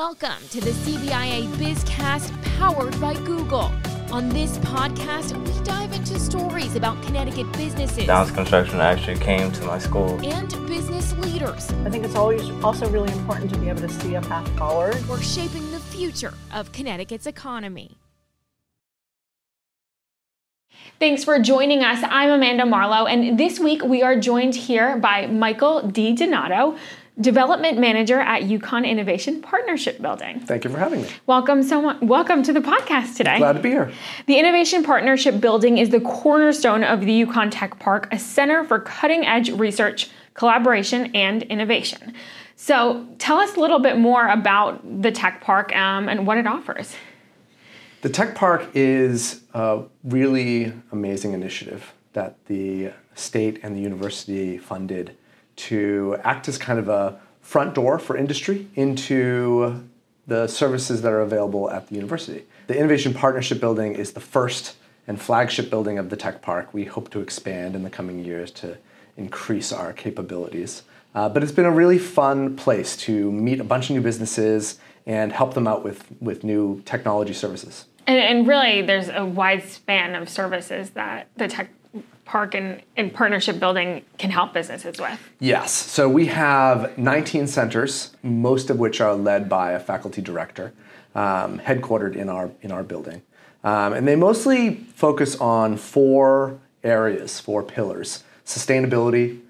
Welcome to the CBIA BizCast powered by Google. On this podcast, we dive into stories about Connecticut businesses Downs Construction actually came to my school. and business leaders I think it's always also really important to be able to see a path forward. We're shaping the future of Connecticut's economy. Thanks for joining us. I'm Amanda Marlowe, and this week we are joined here by Michael DiDonato, Development Manager at UConn Innovation Partnership Building. Thank you for having me. Welcome so much. Welcome to the podcast today. Glad to be here. The Innovation Partnership Building is the cornerstone of the UConn Tech Park, a center for cutting edge research, collaboration, and innovation. So, tell us a little bit more about the Tech Park um, and what it offers. The Tech Park is a really amazing initiative that the state and the university funded to act as kind of a front door for industry into the services that are available at the university. The Innovation Partnership Building is the first and flagship building of the Tech Park. We hope to expand in the coming years to increase our capabilities. Uh, but it's been a really fun place to meet a bunch of new businesses and help them out with, with new technology services. And, and really, there's a wide span of services that the tech park and, and partnership building can help businesses with. Yes. So we have 19 centers, most of which are led by a faculty director, um, headquartered in our in our building, um, and they mostly focus on four areas, four pillars: sustainability,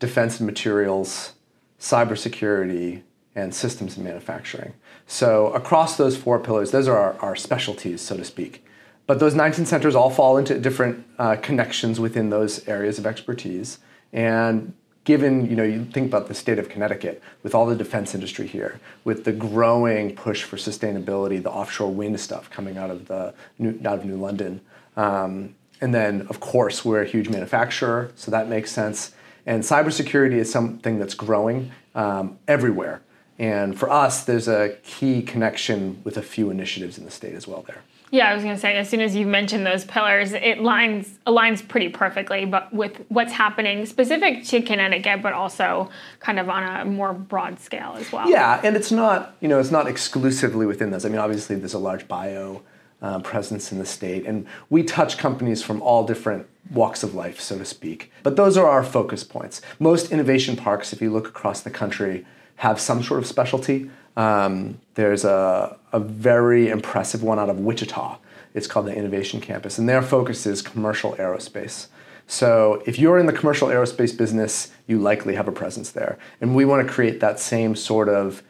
defense and materials, cybersecurity, and systems and manufacturing. So across those four pillars, those are our, our specialties, so to speak. But those 19 centers all fall into different uh, connections within those areas of expertise. And given, you know, you think about the state of Connecticut with all the defense industry here, with the growing push for sustainability, the offshore wind stuff coming out of the new, out of New London, um, and then of course we're a huge manufacturer, so that makes sense. And cybersecurity is something that's growing um, everywhere. And for us, there's a key connection with a few initiatives in the state as well there. Yeah, I was going to say, as soon as you mentioned those pillars, it lines aligns pretty perfectly, but with what's happening specific to Connecticut, but also kind of on a more broad scale as well. Yeah, and it's not you know it's not exclusively within those. I mean, obviously there's a large bio uh, presence in the state, and we touch companies from all different walks of life, so to speak. But those are our focus points. Most innovation parks, if you look across the country, have some sort of specialty. Um, there's a, a very impressive one out of Wichita. It's called the Innovation Campus, and their focus is commercial aerospace. So if you're in the commercial aerospace business, you likely have a presence there. And we want to create that same sort of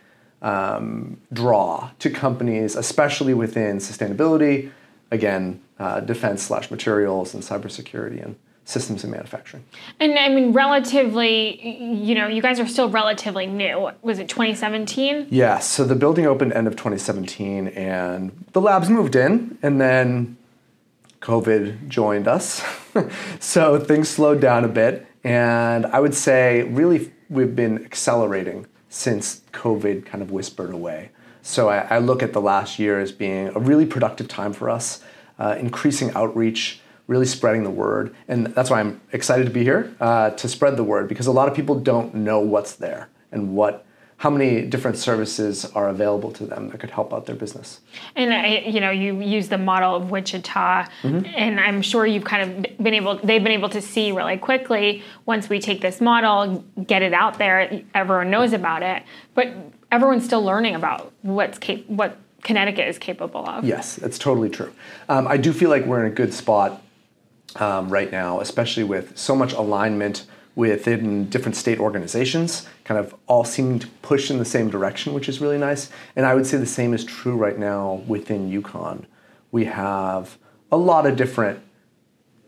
um, draw to companies, especially within sustainability, again, uh, defense slash materials and cybersecurity and systems and manufacturing. And I mean, relatively, you know, you guys are still relatively new. Was it 2017? Yes, so the building opened end of 2017 and the labs moved in and then COVID joined us. so things slowed down a bit and I would say really we've been accelerating since COVID kind of whispered away. So I, I look at the last year as being a really productive time for us, uh, increasing outreach, really spreading the word. And that's why I'm excited to be here uh, to spread the word because a lot of people don't know what's there and what how many different services are available to them that could help out their business. And I, you know, you use the model of Wichita, Mm-hmm. and I'm sure you've kind of been able. They've been able to see really quickly once we take this model, get it out there. Everyone knows about it, but everyone's still learning about what's cap- what Connecticut is capable of. Yes, that's totally true. Um, I do feel like we're in a good spot um, right now, especially with so much alignment within different state organizations, kind of all seeming to push in the same direction, which is really nice. And I would say the same is true right now within UConn. We have a lot of different,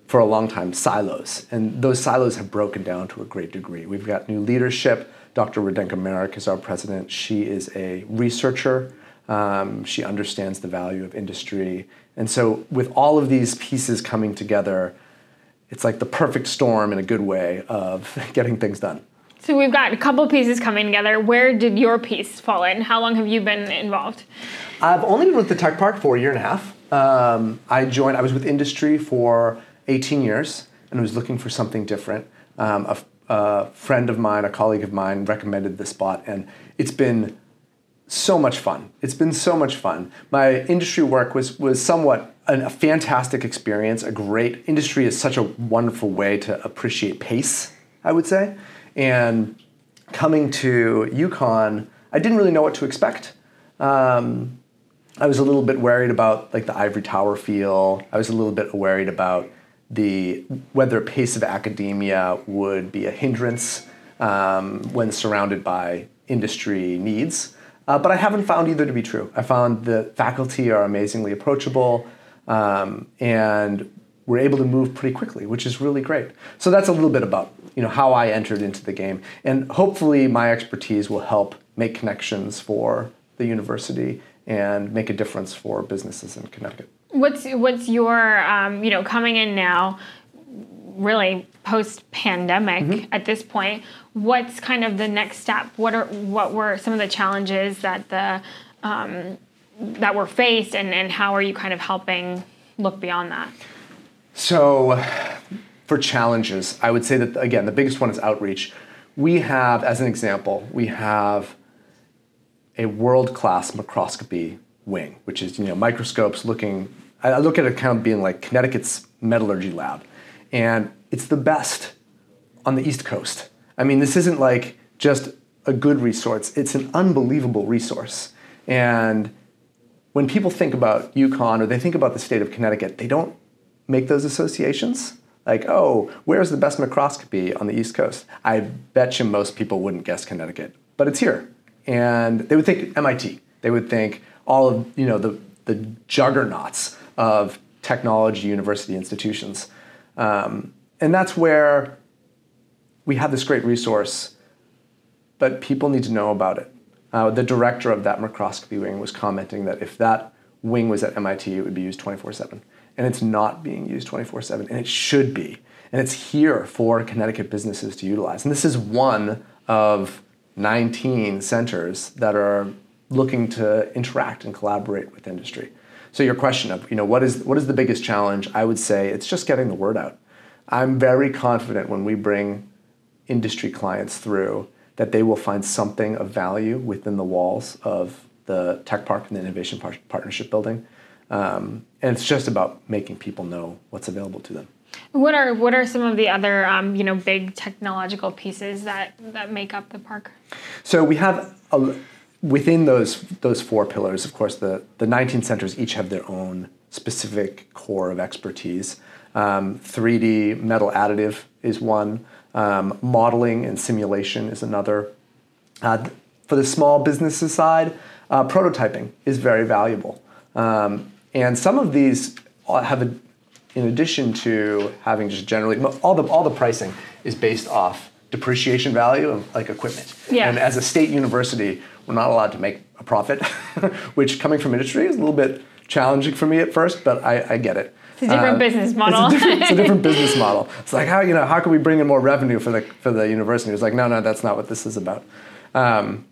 for a long time, silos, and those silos have broken down to a great degree. We've got new leadership. Dr. Radenka Maric is our president. She is a researcher. Um, she understands the value of industry. And so, with all of these pieces coming together, it's like the perfect storm in a good way of getting things done. So we've got a couple pieces coming together. Where did your piece fall in? How long have you been involved? I've only been with the Tech Park for a year and a half. Um, I joined, I was with industry for 18 years and was looking for something different. Um, a, a friend of mine, a colleague of mine, recommended the spot, and it's been so much fun. It's been so much fun. My industry work was was somewhat an, a fantastic experience. A great industry is such a wonderful way to appreciate pace. I would say, and coming to UConn, I didn't really know what to expect. Um, I was a little bit worried about like the ivory tower feel. I was a little bit worried about the whether pace of academia would be a hindrance um, when surrounded by industry needs. Uh, but I haven't found either to be true. I found the faculty are amazingly approachable, um, and we're able to move pretty quickly, which is really great. So that's a little bit about you know how I entered into the game, and hopefully my expertise will help make connections for the university and make a difference for businesses in Connecticut. What's what's your um, you know coming in now? Really post pandemic mm-hmm. at this point what's kind of the next step? What are what were some of the challenges that the um, that were faced and and how are you kind of helping look beyond that? So for challenges i would say that again the biggest one is outreach. We have as an example we have a world class microscopy wing which is you know microscopes looking i look at it kind of being like connecticut's metallurgy lab and it's the best on the East Coast. I mean, this isn't like just a good resource, it's an unbelievable resource. And when people think about UConn or they think about the state of Connecticut, they don't make those associations. Like, oh, where's the best microscopy on the East Coast? I bet you most people wouldn't guess Connecticut, but it's here. And they would think MIT. They would think all of you know the the juggernauts of technology university institutions. Um, and that's where we have this great resource, but people need to know about it. Uh, the director of that microscopy wing was commenting that if that wing was at MIT, it would be used 24 7. And it's not being used 24 7, and it should be. And it's here for Connecticut businesses to utilize. And this is one of 19 centers that are looking to interact and collaborate with industry. So your question of, you know, what is what is the biggest challenge? I would say it's just getting the word out. I'm very confident when we bring industry clients through that they will find something of value within the walls of the tech park and the innovation par- partnership building. Um, and it's just about making people know what's available to them. What are what are some of the other um, you know big technological pieces that that make up the park? So we have a, within those those four pillars, of course, the the 19 centers each have their own specific core of expertise. Um, 3D metal additive is one. Um, modeling and simulation is another. Uh, for the small businesses side, uh, prototyping is very valuable. Um, and some of these have, a, in addition to having just generally, all the, all the pricing is based off depreciation value of like equipment. Yeah. And as a state university, we're not allowed to make a profit, which coming from industry is a little bit challenging for me at first, but I, I get it. It's a different uh, business model. It's a different, it's a different, business model. It's like how you know how can we bring in more revenue for the for the university? It's like no, no, that's not what this is about. Um,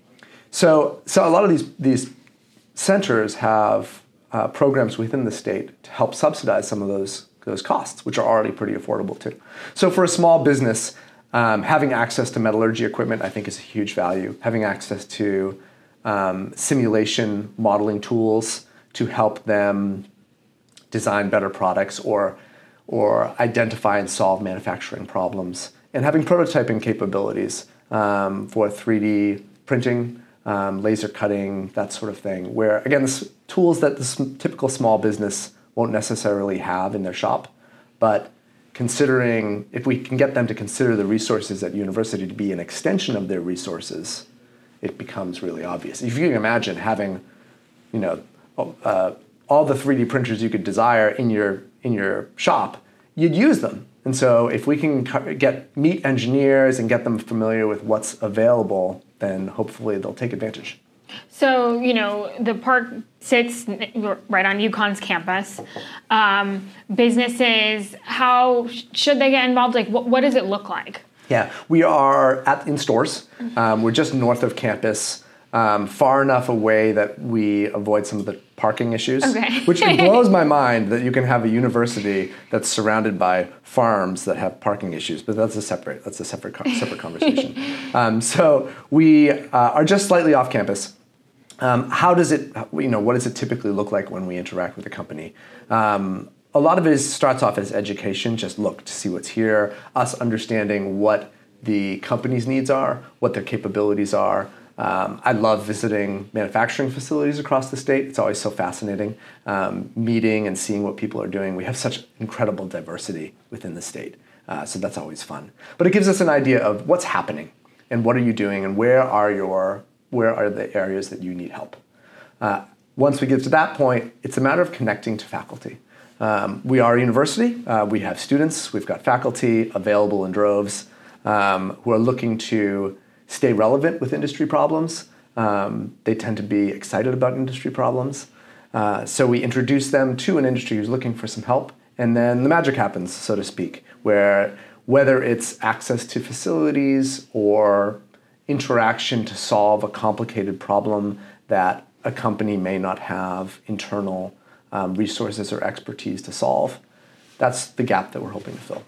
so so a lot of these these centers have uh, programs within the state to help subsidize some of those those costs, which are already pretty affordable too. So for a small business, um, having access to metallurgy equipment, I think, is a huge value. Having access to um, simulation modeling tools to help them design better products or, or identify and solve manufacturing problems, and having prototyping capabilities um, for 3D printing, um, laser cutting, that sort of thing. Where again, this, tools that the typical small business won't necessarily have in their shop, but considering if we can get them to consider the resources at university to be an extension of their resources, it becomes really obvious. If you can imagine having, you know, uh, all the 3D printers you could desire in your in your shop, you'd use them. And so if we can get meet engineers and get them familiar with what's available, then hopefully they'll take advantage. So, you know, the park sits right on UConn's campus. Um, businesses, how should they get involved? Like, what, what does it look like? Yeah, we are at in Storrs. Um, we're just north of campus, um, far enough away that we avoid some of the parking issues. Okay. which blows my mind that you can have a university that's surrounded by farms that have parking issues. But that's a separate that's a separate separate conversation. Um, so we uh, are just slightly off campus. Um, how does it, you know, what does it typically look like when we interact with a company? A lot of it is, starts off as education, just look to see what's here, us understanding what the company's needs are, what their capabilities are. Um, I love visiting manufacturing facilities across the state. It's always so fascinating, um, meeting and seeing what people are doing. We have such incredible diversity within the state, uh, so that's always fun. But it gives us an idea of what's happening and what are you doing and where are your where are the areas that you need help. Uh, once we get to that point, it's a matter of connecting to faculty. Um, we are a university. Uh, we have students. We've got faculty available in droves um, who are looking to stay relevant with industry problems. Um, they tend to be excited about industry problems. Uh, so we introduce them to an industry who's looking for some help, and then the magic happens, so to speak, where whether it's access to facilities or interaction to solve a complicated problem that a company may not have internal um, resources or expertise to solve, that's the gap that we're hoping to fill.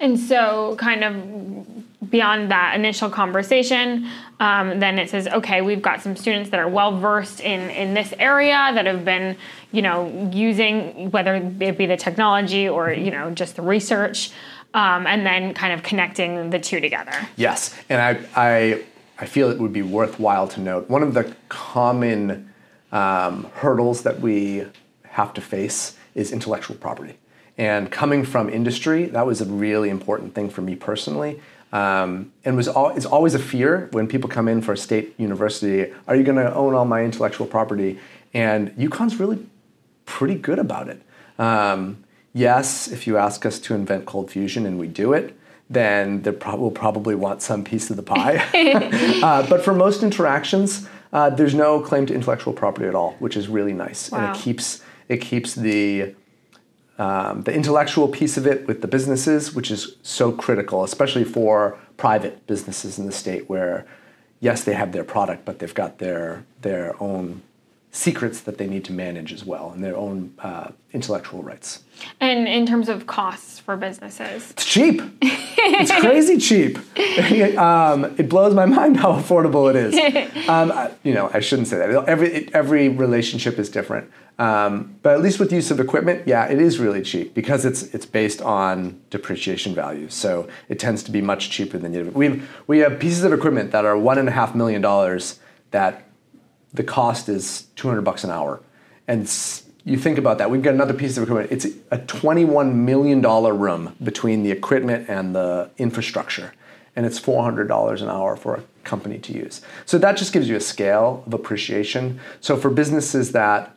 And so, kind of beyond that initial conversation, um, then it says, okay, we've got some students that are well versed in in this area that have been, you know, using whether it be the technology or you know just the research, um, and then kind of connecting the two together. Yes, and I I I feel it would be worthwhile to note one of the common um, hurdles that we have to face is intellectual property. And coming from industry, that was a really important thing for me personally. Um, and was all, it's always a fear when people come in for a state university. Are you going to own all my intellectual property? And UConn's really pretty good about it. Um, yes, if you ask us to invent cold fusion and we do it, then they pro- will probably want some piece of the pie. uh, but for most interactions, uh, there's no claim to intellectual property at all, which is really nice, wow. and it keeps it keeps the um, the intellectual piece of it with the businesses, which is so critical, especially for private businesses in the state where, yes, they have their product, but they've got their their own secrets that they need to manage as well and their own uh, intellectual rights. And in terms of costs for businesses, it's cheap. it's crazy cheap. um, it blows my mind how affordable it is. Um, you know, I shouldn't say that. Every every relationship is different. Um, but at least with use of equipment, yeah, it is really cheap because it's it's based on depreciation values. So it tends to be much cheaper than you. We we have pieces of equipment that are one and a half million dollars that the cost is 200 bucks an hour. And you think about that, we've got another piece of equipment. It's a $21 million room between the equipment and the infrastructure. And it's $400 an hour for a company to use. So that just gives you a scale of appreciation. So for businesses that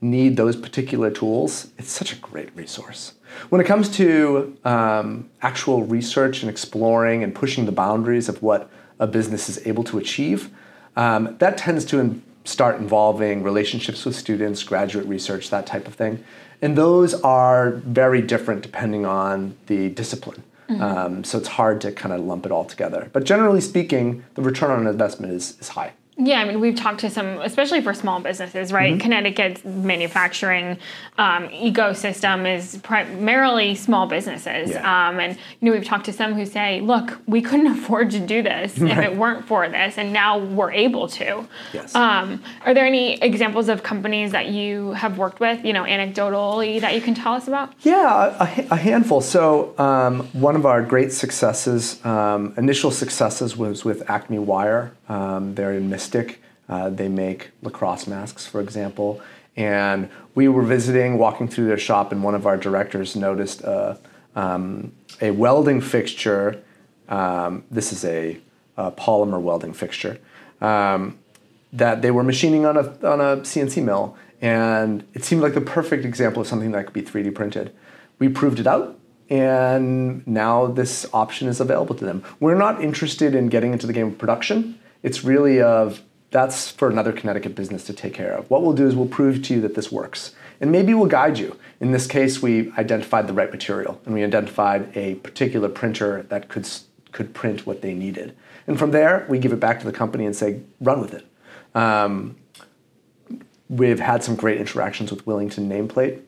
need those particular tools, it's such a great resource. When it comes to um, actual research and exploring and pushing the boundaries of what a business is able to achieve, um, that tends to in- start involving relationships with students, graduate research, that type of thing. And those are very different depending on the discipline. Mm-hmm. Um, so it's hard to kind of lump it all together. But generally speaking, the return on investment is, is high. Yeah, I mean, we've talked to some, especially for small businesses, right? Mm-hmm. Connecticut's manufacturing um, ecosystem is primarily small businesses. Yeah. Um, and, you know, we've talked to some who say, look, we couldn't afford to do this right. if it weren't for this, and now we're able to. Yes. Um, are there any examples of companies that you have worked with, you know, anecdotally, that you can tell us about? Yeah, a, a handful. So, um, one of our great successes, um, initial successes, was with Acme Wire. Um, they're in Mystic. Uh, they make lacrosse masks, for example. And we were visiting, walking through their shop, and one of our directors noticed a, um, a welding fixture. Um, this is a, a, polymer welding fixture um, that they were machining on a, on a CNC mill. And it seemed like the perfect example of something that could be 3D printed. We proved it out and now this option is available to them. We're not interested in getting into the game of production. It's really of that's for another Connecticut business to take care of. What we'll do is we'll prove to you that this works. And maybe we'll guide you. In this case, we identified the right material and we identified a particular printer that could, could print what they needed. And from there, we give it back to the company and say, run with it. Um, we've had some great interactions with Willington Nameplate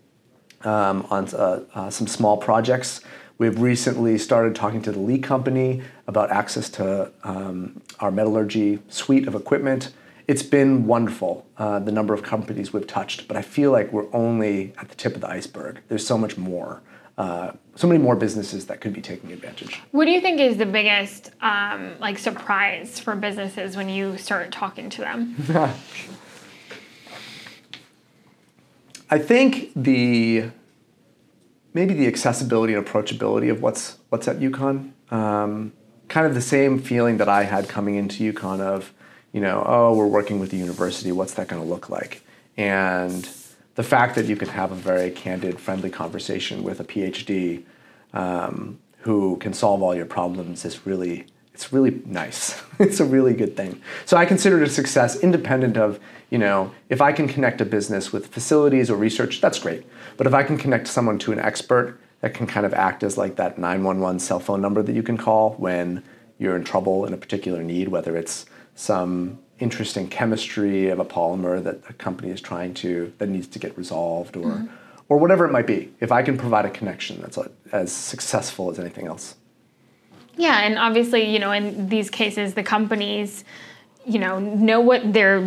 um, on uh, uh, some small projects We've recently started talking to the Lee Company about access to um, our metallurgy suite of equipment, it's been wonderful, uh, the number of companies we've touched, but I feel like we're only at the tip of the iceberg. There's so much more, uh, so many more businesses that could be taking advantage. What do you think is the biggest um, like surprise for businesses when you start talking to them? I think the maybe the accessibility and approachability of what's what's at UConn. Um, kind of the same feeling that I had coming into UConn of, you know, oh, we're working with the university. What's that going to look like? And the fact that you can have a very candid, friendly conversation with a PhD um, who can solve all your problems is really it's really nice. it's a really good thing. So I consider it a success independent of, you know, if I can connect a business with facilities or research, that's great. But if I can connect someone to an expert that can kind of act as like that 911 cell phone number that you can call when you're in trouble in a particular need, whether it's some interesting chemistry of a polymer that a company is trying to that needs to get resolved or mm-hmm. or whatever it might be. If I can provide a connection that's as successful as anything else. Yeah, and obviously, you know, in these cases, the companies, you know, know what they're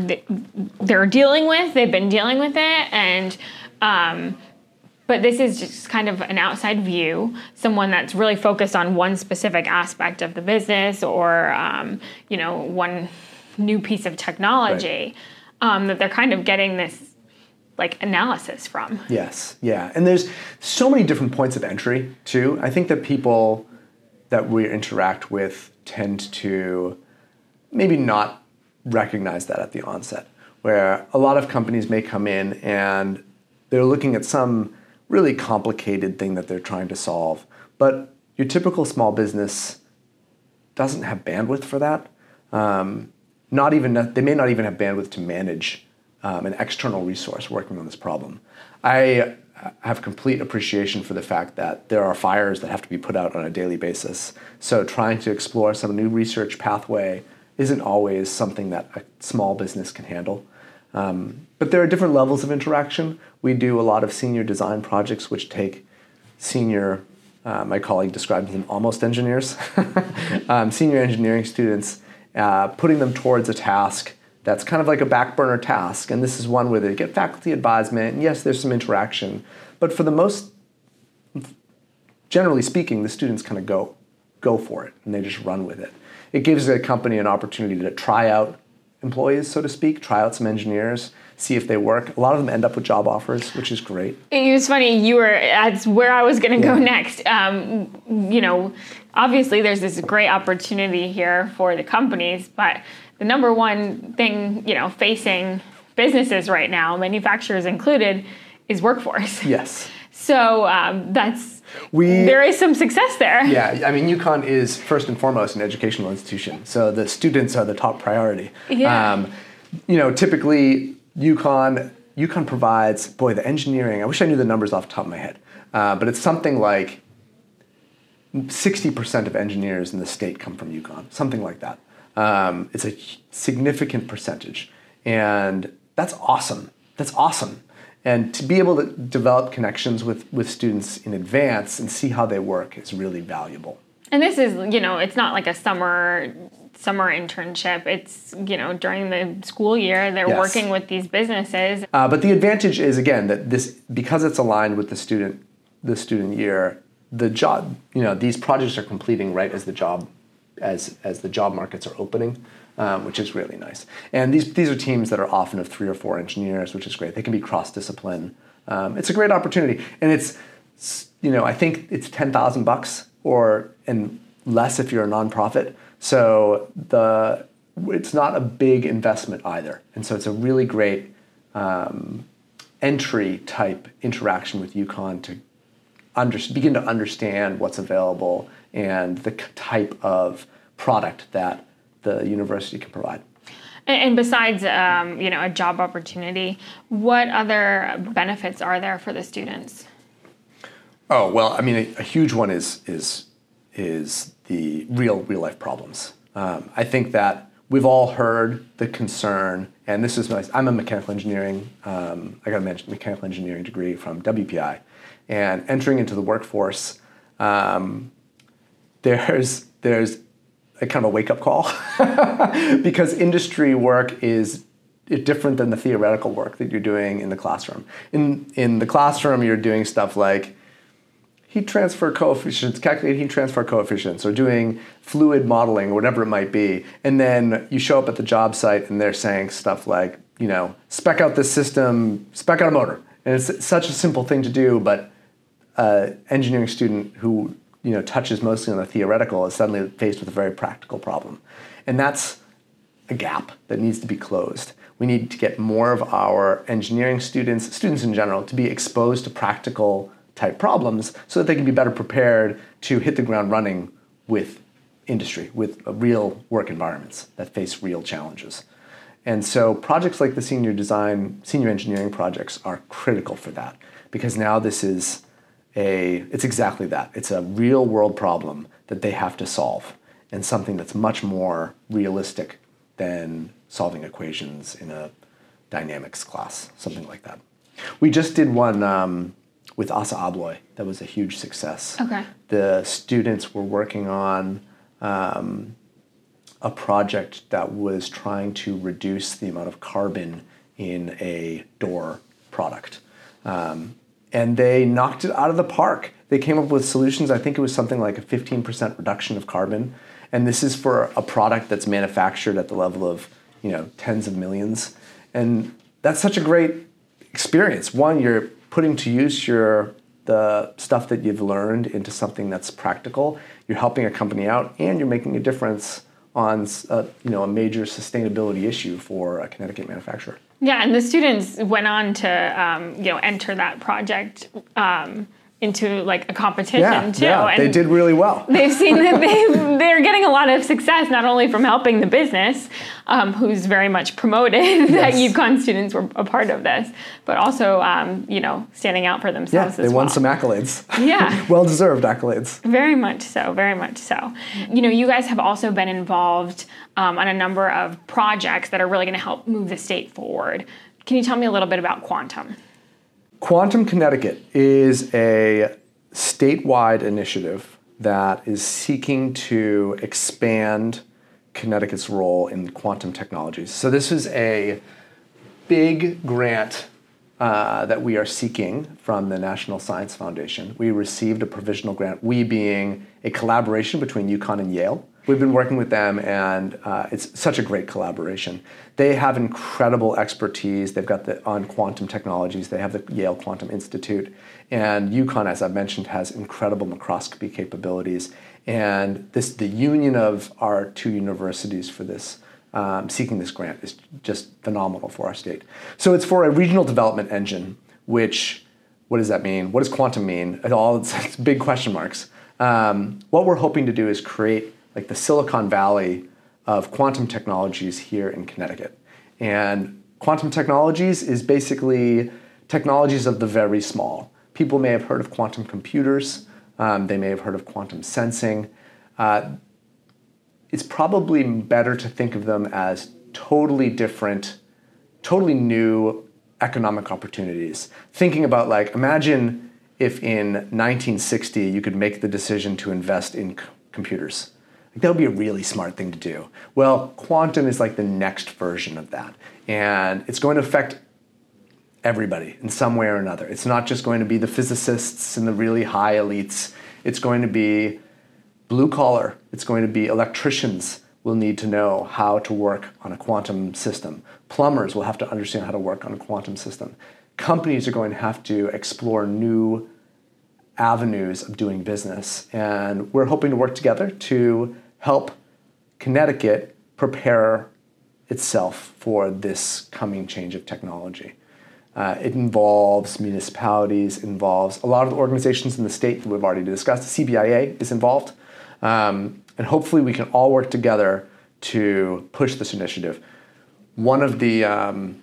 they're dealing with. They've been dealing with it, and um, but this is just kind of an outside view, someone that's really focused on one specific aspect of the business or um, you know one new piece of technology right. um, that they're kind of getting this like analysis from. Yes, yeah, and there's so many different points of entry too. I think that people that we interact with tend to maybe not recognize that at the onset, where a lot of companies may come in and they're looking at some really complicated thing that they're trying to solve, but your typical small business doesn't have bandwidth for that. Um, not even they may not even have bandwidth to manage um, an external resource working on this problem. I have complete appreciation for the fact that there are fires that have to be put out on a daily basis. So trying to explore some new research pathway isn't always something that a small business can handle. Um, but there are different levels of interaction. We do a lot of senior design projects which take senior, uh, my colleague describes them almost engineers, um, senior engineering students, uh, putting them towards a task that's kind of like a back burner task. And this is one where they get faculty advisement. And yes, there's some interaction. But for the most, generally speaking, the students kind of go, go for it and they just run with it. It gives the company an opportunity to try out employees, so to speak, try out some engineers, see if they work. A lot of them end up with job offers, which is great. It was funny. You were that's where I was going to yeah. go next. Um, you know, obviously there's this great opportunity here for the companies, but the number one thing you know facing businesses right now, manufacturers included, is workforce. Yes. So um, that's we, there is some success there. Yeah, I mean, UConn is first and foremost an educational institution, so the students are the top priority. Yeah. Um, you know, typically UConn UConn provides boy the engineering. I wish I knew the numbers off the top of my head, uh, but it's something like sixty percent of engineers in the state come from UConn, something like that. Um, it's a significant percentage, and that's awesome. That's awesome. And to be able to develop connections with, with students in advance and see how they work is really valuable. And this is, you know, it's not like a summer summer internship. It's you know during the school year they're yes. working with these businesses. Uh, but the advantage is again that this because it's aligned with the student the student year. The job you know these projects are completing right as the job as as the job markets are opening. Um, which is really nice. And these these are teams that are often of three or four engineers, which is great. They can be cross discipline. Um, it's a great opportunity, and it's you know I think it's ten thousand bucks or and less if you're a nonprofit. So the it's not a big investment either, and so it's a really great um, entry type interaction with UConn to under, begin to understand what's available and the type of product that the university can provide. And besides, um, you know, a job opportunity, what other benefits are there for the students? Oh well, I mean, a, a huge one is is is the real real life problems. Um, I think that we've all heard the concern, and this is my, I'm a mechanical engineering. Um, I got a mechanical engineering degree from WPI, and entering into the workforce, um, there's there's a kind of a wake up call because industry work is different than the theoretical work that you're doing in the classroom. In in the classroom, you're doing stuff like heat transfer coefficients, calculating heat transfer coefficients, or doing fluid modeling, or whatever it might be. And then you show up at the job site and they're saying stuff like, you know, spec out this system, spec out a motor. And it's such a simple thing to do, but an engineering student who you know touches mostly on the theoretical is suddenly faced with a very practical problem. And that's a gap that needs to be closed. We need to get more of our engineering students, students in general, to be exposed to practical type problems so that they can be better prepared to hit the ground running with industry, with real work environments that face real challenges. And so projects like the senior design, senior engineering projects are critical for that because now this is a it's exactly that. It's a real world problem that they have to solve and something that's much more realistic than solving equations in a dynamics class, something like that. We just did one um, with ASSA ABLOY. That was a huge success. Okay. The students were working on um, a project that was trying to reduce the amount of carbon in a door product. Um, and they knocked it out of the park. They came up with solutions. I think it was something like a 15% reduction of carbon. And this is for a product that's manufactured at the level of, you know, tens of millions. And that's such a great experience. One, you're putting to use your the stuff that you've learned into something that's practical. You're helping a company out, and you're making a difference on a, uh, you know a major sustainability issue for a Connecticut manufacturer. Yeah, and the students went on to um, you know enter that project. Um, into like a competition yeah, too. Yeah, and they did really well. They've seen that they they're getting a lot of success not only from helping the business, um, who's very much promoted yes. that UConn students were a part of this, but also um, you know standing out for themselves. Yeah, they won well. some accolades. Yeah, well deserved accolades. Very much so. Very much so. You know, you guys have also been involved um, on a number of projects that are really going to help move the state forward. Can you tell me a little bit about Quantum? Quantum Connecticut is a statewide initiative that is seeking to expand Connecticut's role in quantum technologies. So, this is a big grant uh, that we are seeking from the National Science Foundation. We received a provisional grant, we being a collaboration between UConn and Yale. We've been working with them, and uh, it's such a great collaboration. They have incredible expertise. They've got the on quantum technologies. They have the Yale Quantum Institute, and UConn, as I've mentioned, has incredible microscopy capabilities. And this, the union of our two universities for this, um, seeking this grant, is just phenomenal for our state. So it's for a regional development engine, which what does that mean? What does quantum mean? It all it's, it's big question marks. Um, what we're hoping to do is create like the Silicon Valley of quantum technologies here in Connecticut. And quantum technologies is basically technologies of the very small. People may have heard of quantum computers, um, they may have heard of quantum sensing. Uh, it's probably better to think of them as totally different, totally new economic opportunities. Thinking about, like, imagine if in 1960 you could make the decision to invest in c- computers that would be a really smart thing to do. Well, quantum is like the next version of that. And it's going to affect everybody in some way or another. It's not just going to be the physicists and the really high elites. It's going to be blue collar. It's going to be electricians will need to know how to work on a quantum system. Plumbers will have to understand how to work on a quantum system. Companies are going to have to explore new avenues of doing business. And we're hoping to work together to help Connecticut prepare itself for this coming change of technology. Uh, it involves municipalities, involves a lot of the organizations in the state that we've already discussed. The CBIA is involved. Um, and hopefully we can all work together to push this initiative. One of the, um,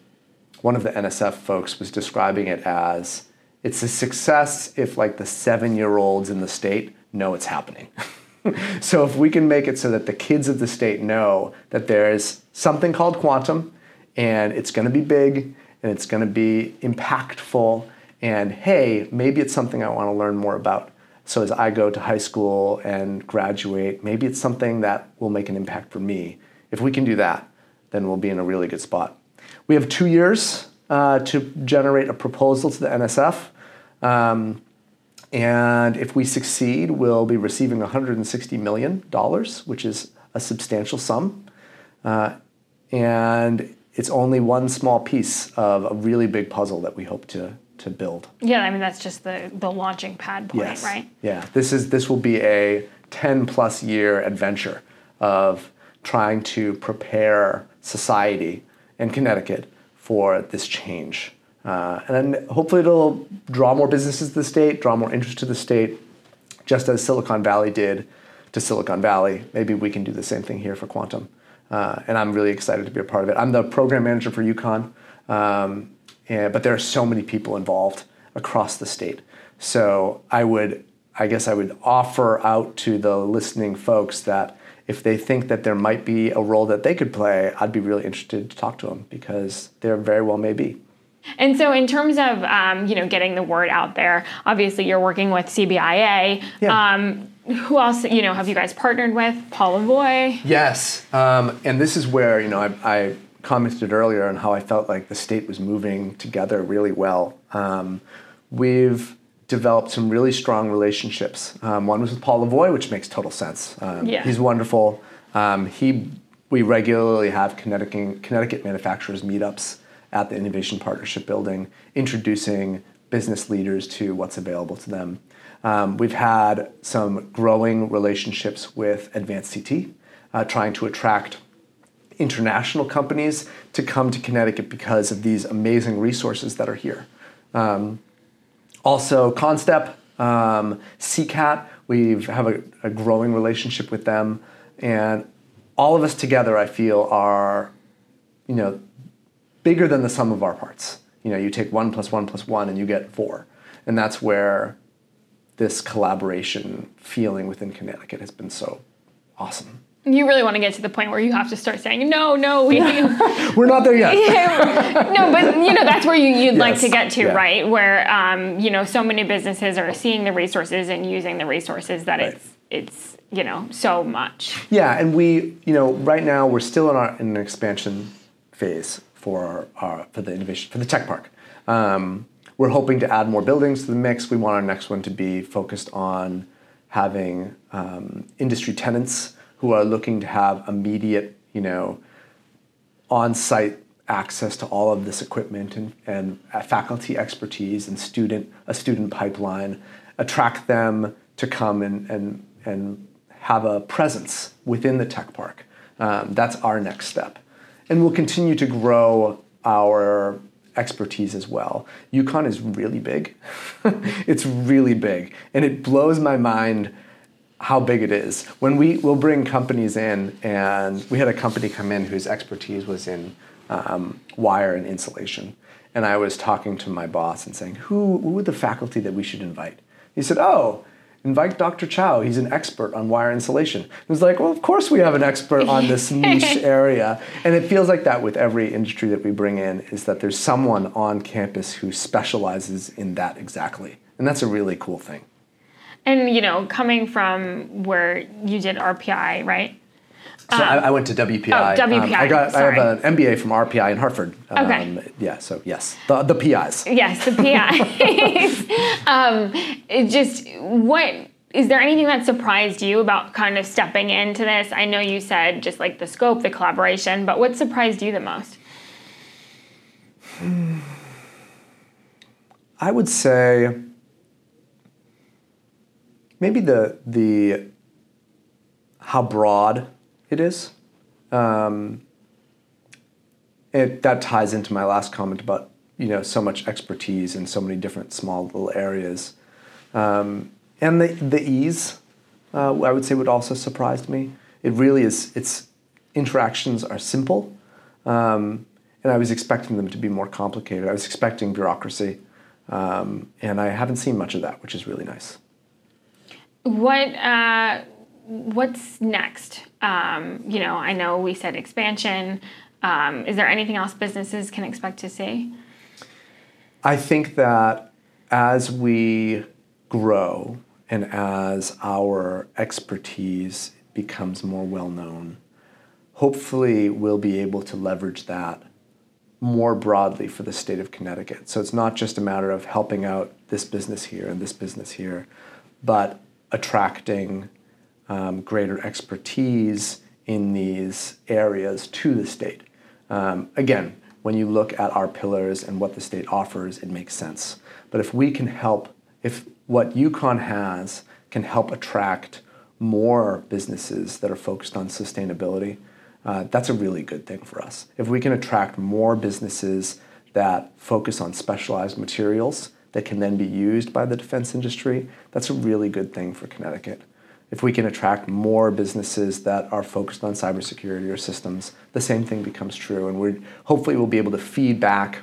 one of the NSF folks was describing it as it's a success if like the seven year olds in the state know it's happening. so if we can make it so that the kids of the state know that there's something called quantum and it's going to be big and it's going to be impactful and hey, maybe it's something I want to learn more about. So as I go to high school and graduate, maybe it's something that will make an impact for me. If we can do that, then we'll be in a really good spot. we have two years uh, to generate a proposal to the NSF. Um, and if we succeed, we'll be receiving $160 million, which is a substantial sum. Uh, and it's only one small piece of a really big puzzle that we hope to, to build. Yeah, I mean, that's just the, the launching pad point, Yes. right? Yeah. This is this will be a 10 plus year adventure of trying to prepare society in Connecticut for this change. Uh, and then hopefully it'll draw more businesses to the state, draw more interest to the state, just as Silicon Valley did to Silicon Valley. Maybe we can do the same thing here for quantum. Uh, and I'm really excited to be a part of it. I'm the program manager for UConn, um, and, but there are so many people involved across the state. So I would, I guess I would offer out to the listening folks that if they think that there might be a role that they could play, I'd be really interested to talk to them because there very well may be. And so, in terms of um, you know getting the word out there, obviously you're working with CBIA. Yeah. Um, who else? You know, have you guys partnered with Paul Lavoie? Yes, um, and this is where you know I, I commented earlier on how I felt like the state was moving together really well. Um, we've developed some really strong relationships. Um, one was with Paul Lavoie, which makes total sense. Um, Yeah. He's wonderful. Um, he we regularly have Connecticut, Connecticut manufacturers meetups at the Innovation Partnership Building, introducing business leaders to what's available to them. Um, we've had some growing relationships with Advanced CT, uh, trying to attract international companies to come to Connecticut because of these amazing resources that are here. Um, also, CONNSTEP, um, CCAT, we have a, a growing relationship with them, and all of us together, I feel, are, you know, bigger than the sum of our parts. You know, you take one plus one plus one, and you get four, and that's where this collaboration feeling within Connecticut has been so awesome. You really want to get to the point where you have to start saying, no, no, we. We're not there yet. no, but you know that's where you, you'd like to get to, yeah. right? Where um, you know so many businesses are seeing the resources and using the resources that Right. it's it's you know so much. Yeah, and we, you know, right now we're still in our in an expansion phase for our, for the innovation for the tech park. Um, we're hoping to add more buildings to the mix. We want our next one to be focused on having um, industry tenants who are looking to have immediate, you know, on-site access to all of this equipment and, and faculty expertise and student a student pipeline, attract them to come and, and, and have a presence within the tech park. Um, that's our next step. And we'll continue to grow our expertise as well. UConn is really big. it's really big. And it blows my mind how big it is. When we will bring companies in, and we had a company come in whose expertise was in um, wire and insulation. And I was talking to my boss and saying, who, who are the faculty that we should invite? He said, oh, invite Dr. Chow. He's an expert on wire insulation. It was like, well, of course we have an expert on this niche area. And it feels like that with every industry that we bring in, is that there's someone on campus who specializes in that exactly. And that's a really cool thing. And you know, coming from where you did RPI, right? So I, I went to WPI. Oh, Um, WPI, I got I sorry. have an MBA from RPI in Hartford. Um, Okay. Yeah. So yes, the the PIs. Yes, the PIs. um, it just what is there anything that surprised you about kind of stepping into this? I know you said just like the scope, the collaboration, but what surprised you the most? I would say maybe the the how broad it is. Um, it that ties into my last comment about you know so much expertise in so many different small little areas, um, and the the ease. Uh, I would say would also surprised me. It really is. Its interactions are simple, um, and I was expecting them to be more complicated. I was expecting bureaucracy, um, and I haven't seen much of that, which is really nice. What uh, what's next? Um, you know, I know we said expansion. Um, is there anything else businesses can expect to see? I think that as we grow and as our expertise becomes more well known, hopefully we'll be able to leverage that more broadly for the state of Connecticut. So it's not just a matter of helping out this business here and this business here, but attracting um, greater expertise in these areas to the state. Um, again, when you look at our pillars and what the state offers, it makes sense. But if we can help, if what UConn has can help attract more businesses that are focused on sustainability, uh, that's a really good thing for us. If we can attract more businesses that focus on specialized materials that can then be used by the defense industry, that's a really good thing for Connecticut. If we can attract more businesses that are focused on cybersecurity or systems, the same thing becomes true. And we hopefully we'll be able to feed back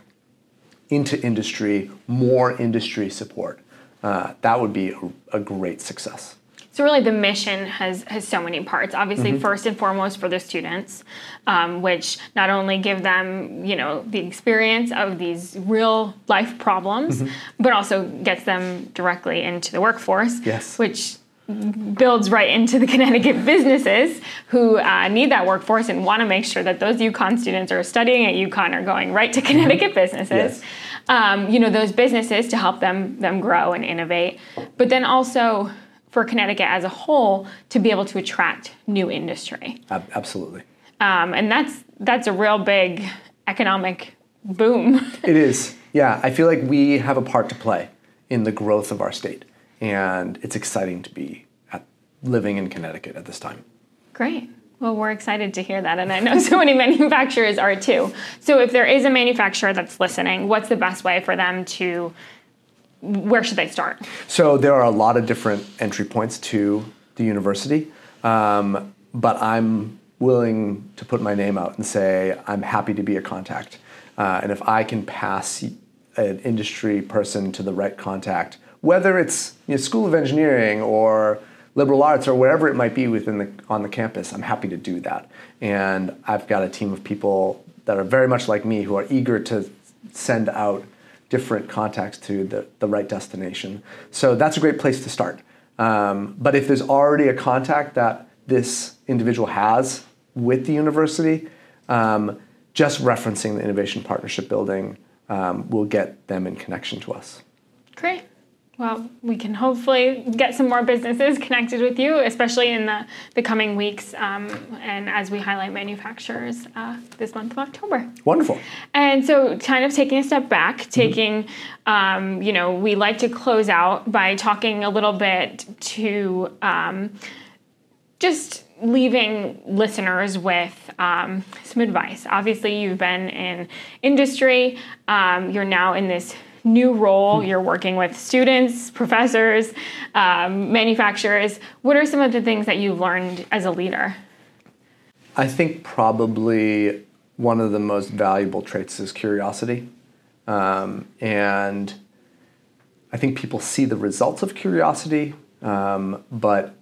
into industry more industry support. Uh, that would be a, a great success. So really, the mission has has so many parts. Obviously, mm-hmm. first and foremost for the students, um, which not only give them you know the experience of these real life problems, mm-hmm. but also gets them directly into the workforce. Yes. Which builds right into the Connecticut businesses who uh, need that workforce and want to make sure that those UConn students are studying at UConn are going right to mm-hmm. Connecticut businesses. Yes. Um, you know those businesses to help them them grow and innovate, but then also for Connecticut as a whole to be able to attract new industry. Absolutely. Um, and that's that's a real big economic boom. it is. Yeah, I feel like we have a part to play in the growth of our state, and it's exciting to be at, living in Connecticut at this time. Great. Well, we're excited to hear that, and I know so many manufacturers are too. So, if there is a manufacturer that's listening, what's the best way for them to where should they start? So there are a lot of different entry points to the university, um, but I'm willing to put my name out and say I'm happy to be a contact. Uh, and if I can pass an industry person to the right contact, whether it's you know, School of Engineering or liberal arts or wherever it might be within the on the campus, I'm happy to do that. And I've got a team of people that are very much like me who are eager to send out different contacts to the, the right destination. So that's a great place to start. Um, but if there's already a contact that this individual has with the university, um, just referencing the innovation partnership building um, will get them in connection to us. Great. Well, we can hopefully get some more businesses connected with you, especially in the, the coming weeks um, and as we highlight manufacturers uh, this month of October. Wonderful. And so, kind of taking a step back, mm-hmm. taking, mm-hmm. um, you know, we like to close out by talking a little bit to um, just leaving listeners with um, some advice. Obviously, you've been in industry, um, you're now in this new role. You're working with students, professors, um, manufacturers. What are some of the things that you've learned as a leader? I think probably one of the most valuable traits is curiosity. Um, and I think people see the results of curiosity, um, but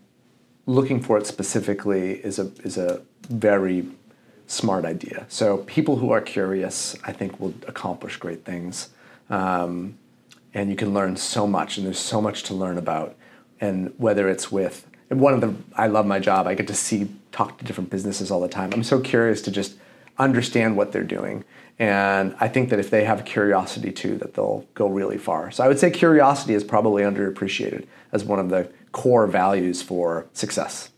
looking for it specifically is a, is a very smart idea. So people who are curious, I think, will accomplish great things. Um, and you can learn so much, and there's so much to learn about. And whether it's with one of the, I love my job. I get to see, talk to different businesses all the time. I'm so curious to just understand what they're doing. And I think that if they have curiosity too, that they'll go really far. So I would say curiosity is probably underappreciated as one of the core values for success.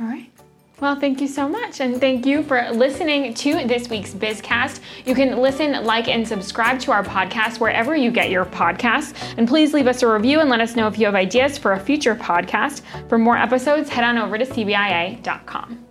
All right. Well, thank you so much. And thank you for listening to this week's BizCast. You can listen, like, and subscribe to our podcast wherever you get your podcasts. And please leave us a review and let us know if you have ideas for a future podcast. For more episodes, head on over to CBIA.com.